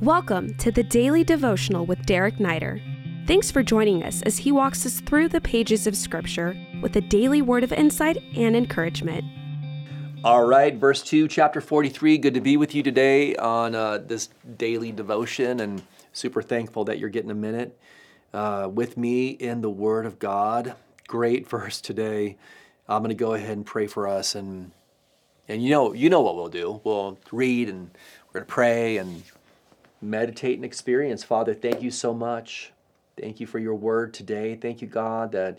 Welcome to the Daily Devotional with Derek Neider. Thanks for joining us as he walks us through the pages of Scripture with a daily word of insight and encouragement. All right, verse 2, chapter 43. Good to be with you today on uh, this daily devotion, and super thankful that you're getting a minute uh, with me in the Word of God. Great verse today. I'm going to go ahead and pray for us, and and you know you know what we'll do. We'll read, and we're going to pray, and meditate and experience. Father, thank you so much. Thank you for your word today. Thank you, God, that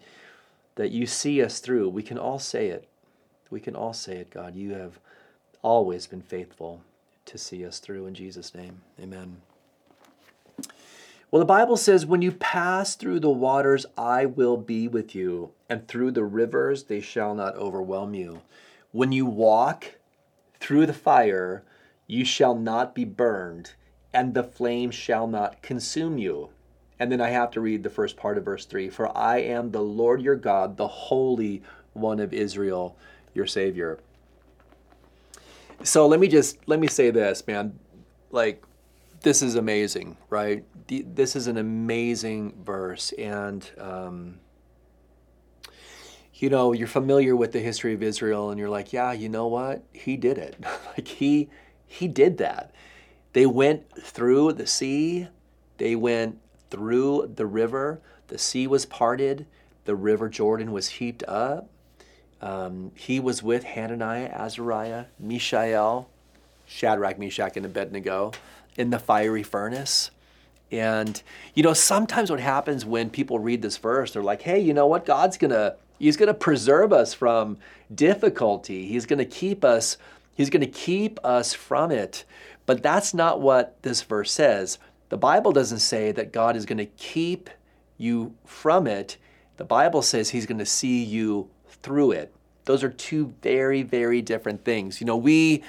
that you see us through. We can all say it. We can all say it, God. You have always been faithful to see us through in Jesus' name. Amen. Well, the Bible says, When you pass through the waters, I will be with you, and through the rivers, they shall not overwhelm you. When you walk through the fire, you shall not be burned and the flame shall not consume you. And then I have to read the first part of verse 3 For I am the Lord your God, the Holy One of Israel, your Savior. So let me just let me say this, man. Like this is amazing, right? This is an amazing verse, and um, you know you're familiar with the history of Israel, and you're like, yeah, you know what? He did it. like he he did that. They went through the sea, they went through the river. The sea was parted, the river Jordan was heaped up. Um, he was with Hananiah, Azariah, Mishael, Shadrach, Meshach, and Abednego in the fiery furnace. And you know, sometimes what happens when people read this verse, they're like, "Hey, you know what? God's gonna He's gonna preserve us from difficulty. He's gonna keep us. He's gonna keep us from it." But that's not what this verse says. The Bible doesn't say that God is going to keep you from it. The Bible says He's going to see you through it. Those are two very, very different things. You know, we,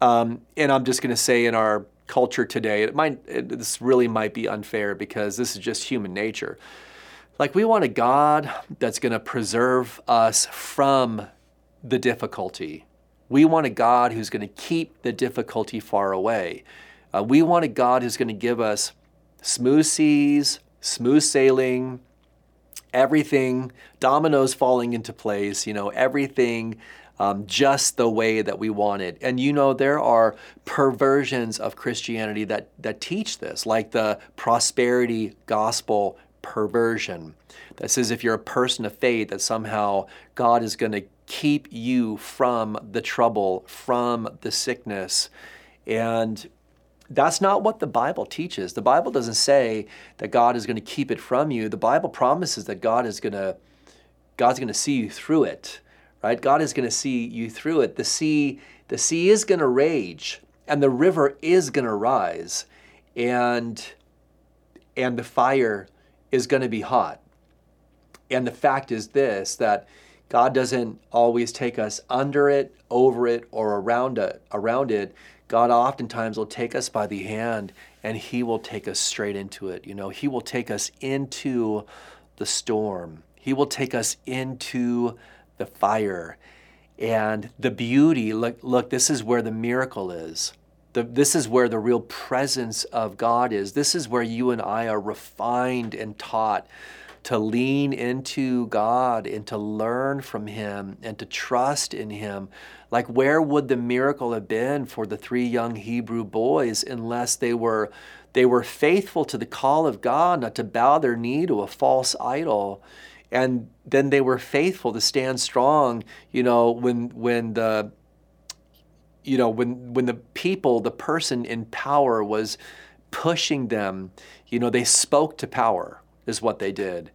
um, and I'm just going to say in our culture today, it might, it, this really might be unfair because this is just human nature. Like, we want a God that's going to preserve us from the difficulty, we want a God who's going to keep the difficulty far away. Uh, we want a God who's going to give us smooth seas, smooth sailing, everything, dominoes falling into place, you know, everything um, just the way that we want it. And you know, there are perversions of Christianity that, that teach this, like the prosperity gospel perversion that says if you're a person of faith, that somehow God is going to keep you from the trouble, from the sickness. And that's not what the Bible teaches. The Bible doesn't say that God is going to keep it from you. The Bible promises that God is going to God's going to see you through it. Right? God is going to see you through it. The sea the sea is going to rage and the river is going to rise and and the fire is going to be hot. And the fact is this that God doesn't always take us under it, over it, or around it. Around it, God oftentimes will take us by the hand and He will take us straight into it. You know, He will take us into the storm. He will take us into the fire. And the beauty, look, look, this is where the miracle is. The, this is where the real presence of God is. This is where you and I are refined and taught to lean into God and to learn from Him and to trust in Him. Like, where would the miracle have been for the three young Hebrew boys unless they were, they were faithful to the call of God not to bow their knee to a false idol? And then they were faithful to stand strong, you know, when, when the you know when when the people the person in power was pushing them you know they spoke to power is what they did.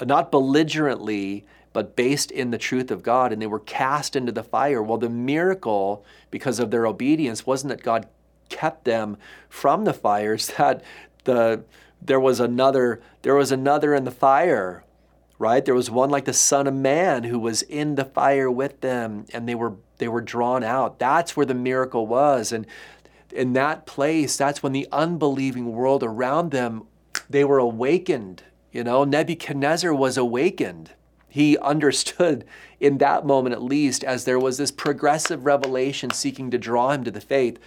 Not belligerently, but based in the truth of God, and they were cast into the fire. Well, the miracle, because of their obedience, wasn't that God kept them from the fires, that the there was another there was another in the fire right there was one like the son of man who was in the fire with them and they were they were drawn out that's where the miracle was and in that place that's when the unbelieving world around them they were awakened. You know, Nebuchadnezzar was awakened. He understood in that moment, at least, as there was this progressive revelation seeking to draw him to the faith.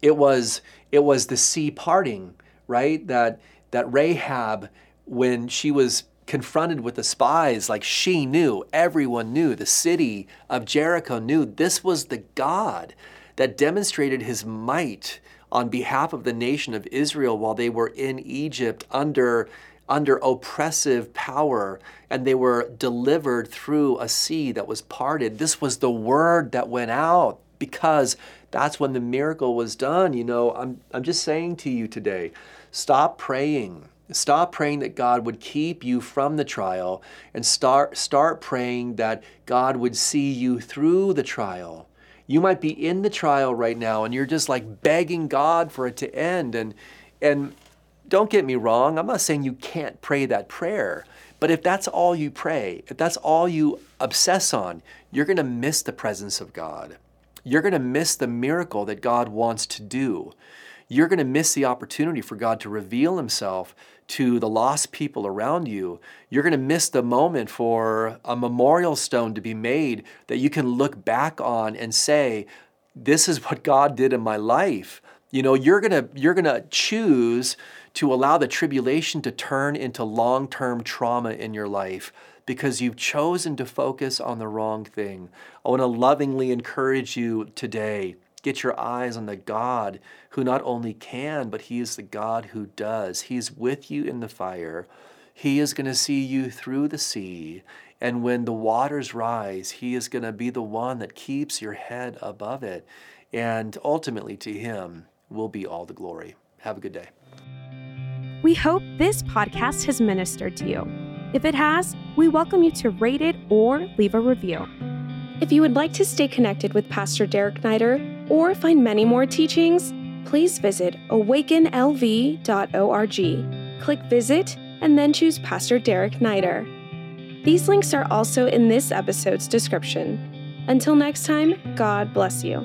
It was it was the sea parting, right? That that Rahab when she was confronted with the spies, like she knew, everyone knew, the city of Jericho knew this was the God that demonstrated his might on behalf of the nation of Israel while they were in Egypt under under oppressive power and they were delivered through a sea that was parted. This was the word that went out because that's when the miracle was done. You know, I'm, I'm just saying to you today stop praying. Stop praying that God would keep you from the trial and start, start praying that God would see you through the trial. You might be in the trial right now and you're just like begging God for it to end. And, and don't get me wrong, I'm not saying you can't pray that prayer. But if that's all you pray, if that's all you obsess on, you're going to miss the presence of God. You're going to miss the miracle that God wants to do. You're going to miss the opportunity for God to reveal himself to the lost people around you. You're going to miss the moment for a memorial stone to be made that you can look back on and say, This is what God did in my life. You know, you're going to, you're going to choose to allow the tribulation to turn into long term trauma in your life because you've chosen to focus on the wrong thing. I want to lovingly encourage you today get your eyes on the God who not only can, but He is the God who does. He's with you in the fire. He is going to see you through the sea. And when the waters rise, He is going to be the one that keeps your head above it. And ultimately, to Him will be all the glory. Have a good day. We hope this podcast has ministered to you. If it has, we welcome you to rate it or leave a review. If you would like to stay connected with Pastor Derek Neider or find many more teachings, please visit awakenlv.org. Click Visit and then choose Pastor Derek Neider. These links are also in this episode's description. Until next time, God bless you.